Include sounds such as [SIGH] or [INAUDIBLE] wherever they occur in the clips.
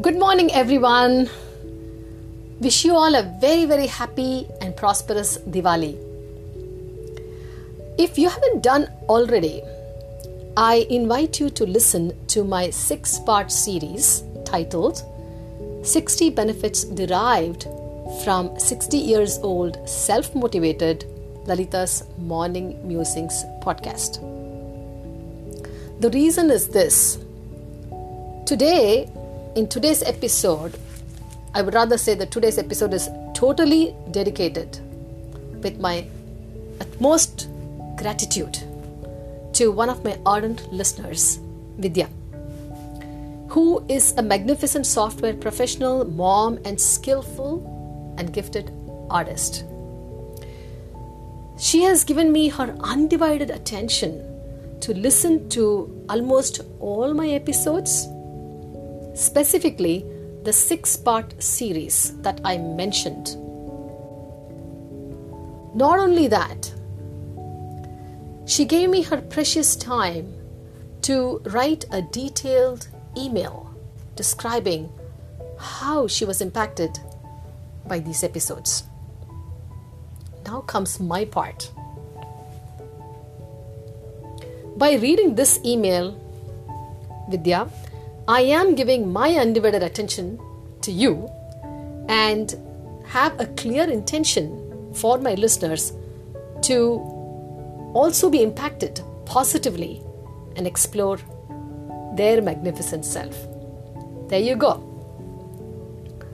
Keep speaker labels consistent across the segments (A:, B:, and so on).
A: Good morning, everyone. Wish you all a very, very happy and prosperous Diwali. If you haven't done already, I invite you to listen to my six part series titled 60 Benefits Derived from 60 Years Old Self Motivated Lalitha's Morning Musings podcast. The reason is this today, in today's episode, I would rather say that today's episode is totally dedicated with my utmost gratitude to one of my ardent listeners, Vidya, who is a magnificent software professional, mom, and skillful and gifted artist. She has given me her undivided attention to listen to almost all my episodes, specifically the six part series that I mentioned. Not only that, she gave me her precious time to write a detailed email describing how she was impacted by these episodes. Now comes my part. By reading this email, Vidya, I am giving my undivided attention to you and have a clear intention for my listeners to also be impacted positively and explore their magnificent self. There you go.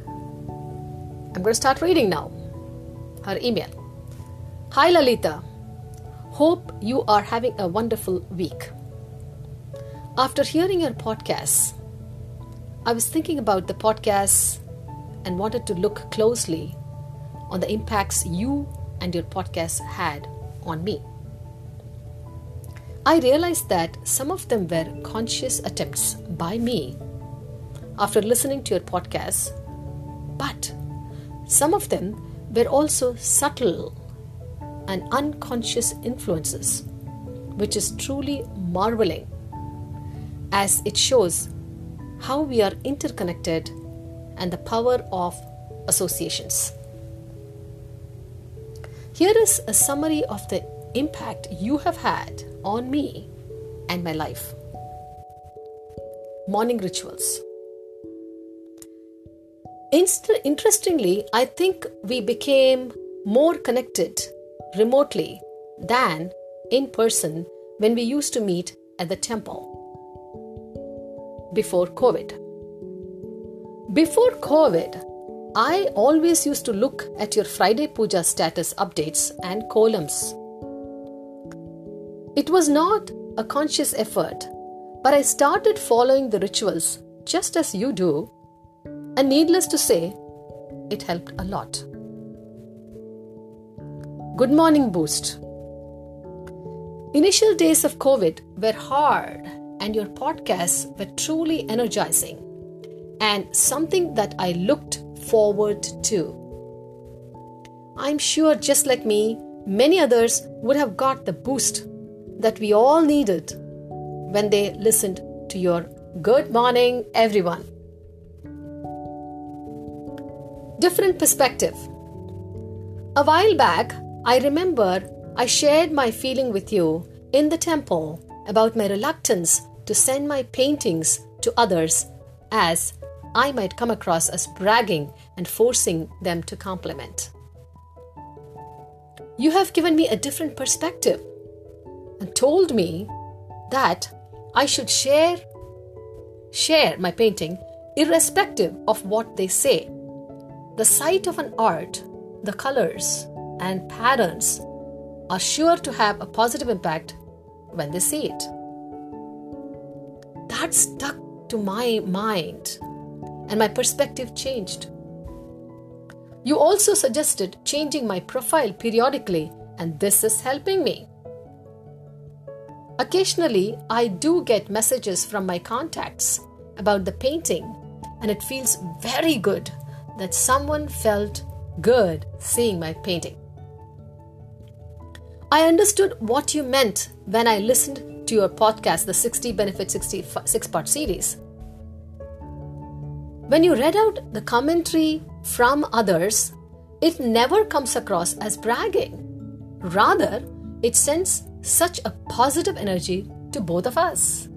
A: I'm going to start reading now. Her email Hi Lalitha. Hope you are having a wonderful week. After hearing your podcasts, I was thinking about the podcasts and wanted to look closely on the impacts you and your podcast had on me. I realized that some of them were conscious attempts by me after listening to your podcasts, but some of them were also subtle and unconscious influences, which is truly marveling as it shows how we are interconnected and the power of associations. Here is a summary of the impact you have had on me and my life. Morning rituals. Inst- interestingly, I think we became more connected remotely than in person when we used to meet at the temple before COVID. Before COVID, I always used to look at your Friday Puja status updates and columns. It was not a conscious effort, but I started following the rituals just as you do, and needless to say, it helped a lot. Good morning boost. Initial days of COVID were hard, and your podcasts were truly energizing and something that I looked forward to. I'm sure, just like me, many others would have got the boost that we all needed when they listened to your Good Morning, everyone. Different perspective. A while back, I remember I shared my feeling with you in the temple about my reluctance to send my paintings to others as I might come across as bragging and forcing them to compliment. You have given me a different perspective and told me that I should share share my painting irrespective of what they say. The sight of an art, the colors and patterns are sure to have a positive impact when they see it. That stuck to my mind and my perspective changed. You also suggested changing my profile periodically, and this is helping me. Occasionally, I do get messages from my contacts about the painting, and it feels very good that someone felt good seeing my painting. I understood what you meant when I listened to your podcast, the 60 Benefit 66 part series. when you read out the commentary from others, it never comes across as bragging. Rather, it sends such a positive energy to both of us.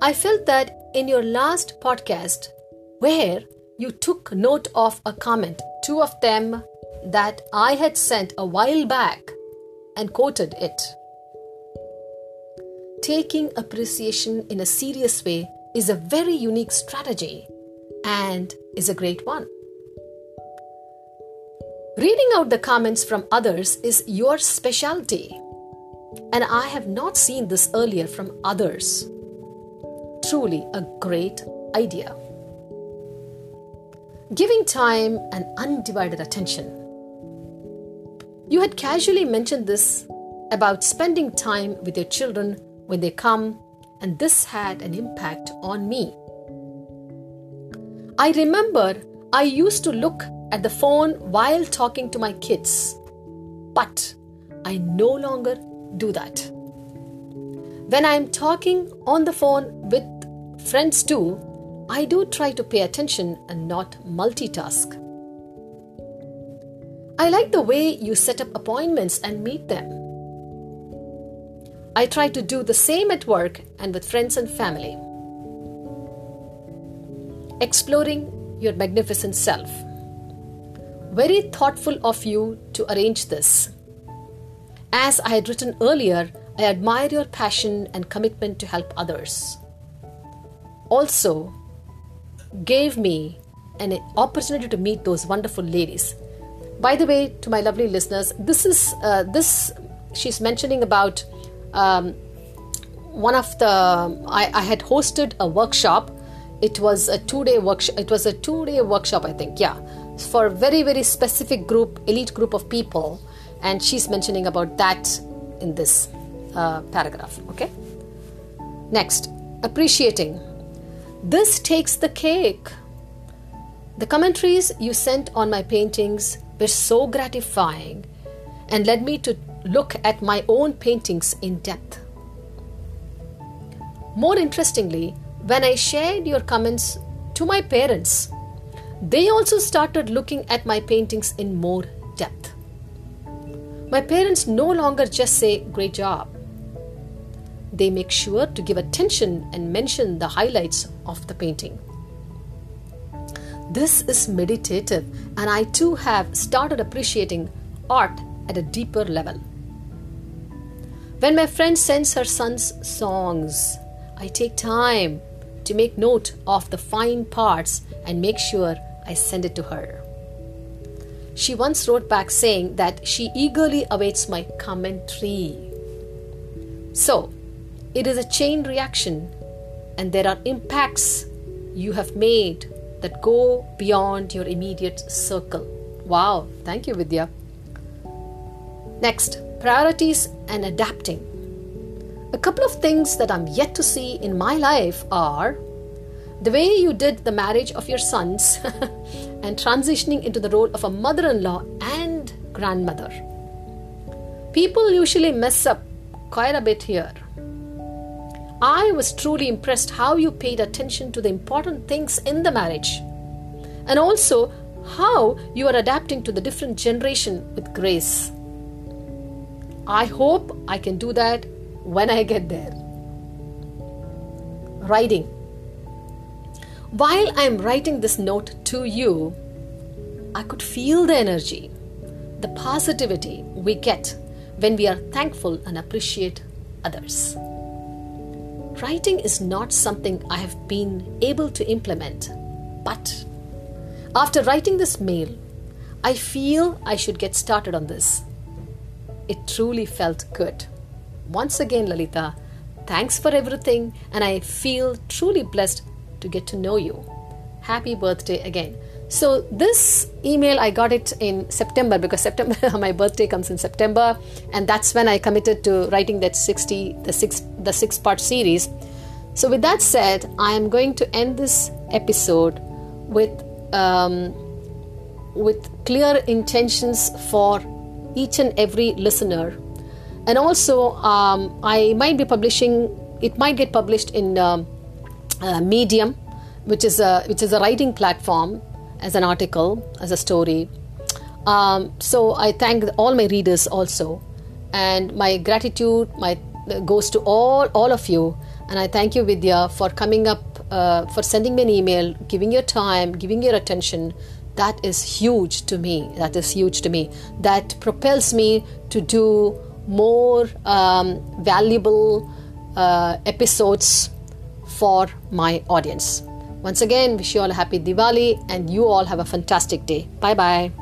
A: I felt that in your last podcast, where you took note of a comment, two of them that I had sent a while back, and quoted it. Taking appreciation in a serious way is a very unique strategy and is a great one. Reading out the comments from others is your specialty, and I have not seen this earlier from others. Truly a great idea. Giving time and undivided attention. You had casually mentioned this about spending time with your children when they come and this had an impact on me. I remember I used to look at the phone while talking to my kids, but I no longer do that. When I am talking on the phone with friends too, I do try to pay attention and not multitask. I like the way you set up appointments and meet them. I try to do the same at work and with friends and family. Exploring your magnificent self. Very thoughtful of you to arrange this. As I had written earlier, I admire your passion and commitment to help others. Also, gave me an opportunity to meet those wonderful ladies. By the way, to my lovely listeners, this is uh, this she's mentioning about um, one of the I, I had hosted a workshop. It was a two day workshop it was a two day workshop i think yeah. For a very very specific group elite group of people. And she's mentioning about that in this uh, paragraph okay? Next appreciating. This takes the cake. The commentaries you sent on my paintings were so gratifying. And led me to look at my own paintings in depth. More interestingly, when I shared your comments to my parents, they also started looking at my paintings in more depth. My parents no longer just say, Great job. They make sure to give attention and mention the highlights of the painting. This is meditative, and I too have started appreciating art at a deeper level. When my friend sends her son's songs, I take time to make note of the fine parts and make sure I send it to her. She once wrote back saying that she eagerly awaits my commentary. So, it is a chain reaction, and there are impacts you have made that go beyond your immediate circle. Wow, thank you, Vidya. Next, priorities and adapting. A couple of things that I'm yet to see in my life are the way you did the marriage of your sons [LAUGHS] and transitioning into the role of a mother in law and grandmother. People usually mess up quite a bit here. I was truly impressed how you paid attention to the important things in the marriage and also how you are adapting to the different generation with grace. I hope I can do that when I get there. Writing. While I am writing this note to you, I could feel the energy, the positivity we get when we are thankful and appreciate others. Writing is not something I have been able to implement, but after writing this mail, I feel I should get started on this. It truly felt good. Once again, Lalitha, thanks for everything, and I feel truly blessed to get to know you. Happy birthday again. So this email I got it in September because September [LAUGHS] my birthday comes in September and that's when I committed to writing that 60 the six the six part series. So with that said, I am going to end this episode with um, with clear intentions for each and every listener. And also, um, I might be publishing, it might get published in uh, uh, Medium. which is a which is a writing platform as an article, as a story. Um, so I thank all my readers also, and my gratitude my goes to all all of you, and I thank you Vidya for coming up, uh, for sending me an email, giving your time, giving your attention. That is huge to me. That is huge to me. That propels me to do more um, valuable uh, episodes for my audience. Once again, wish you all a happy Diwali and you all have a fantastic day. Bye bye.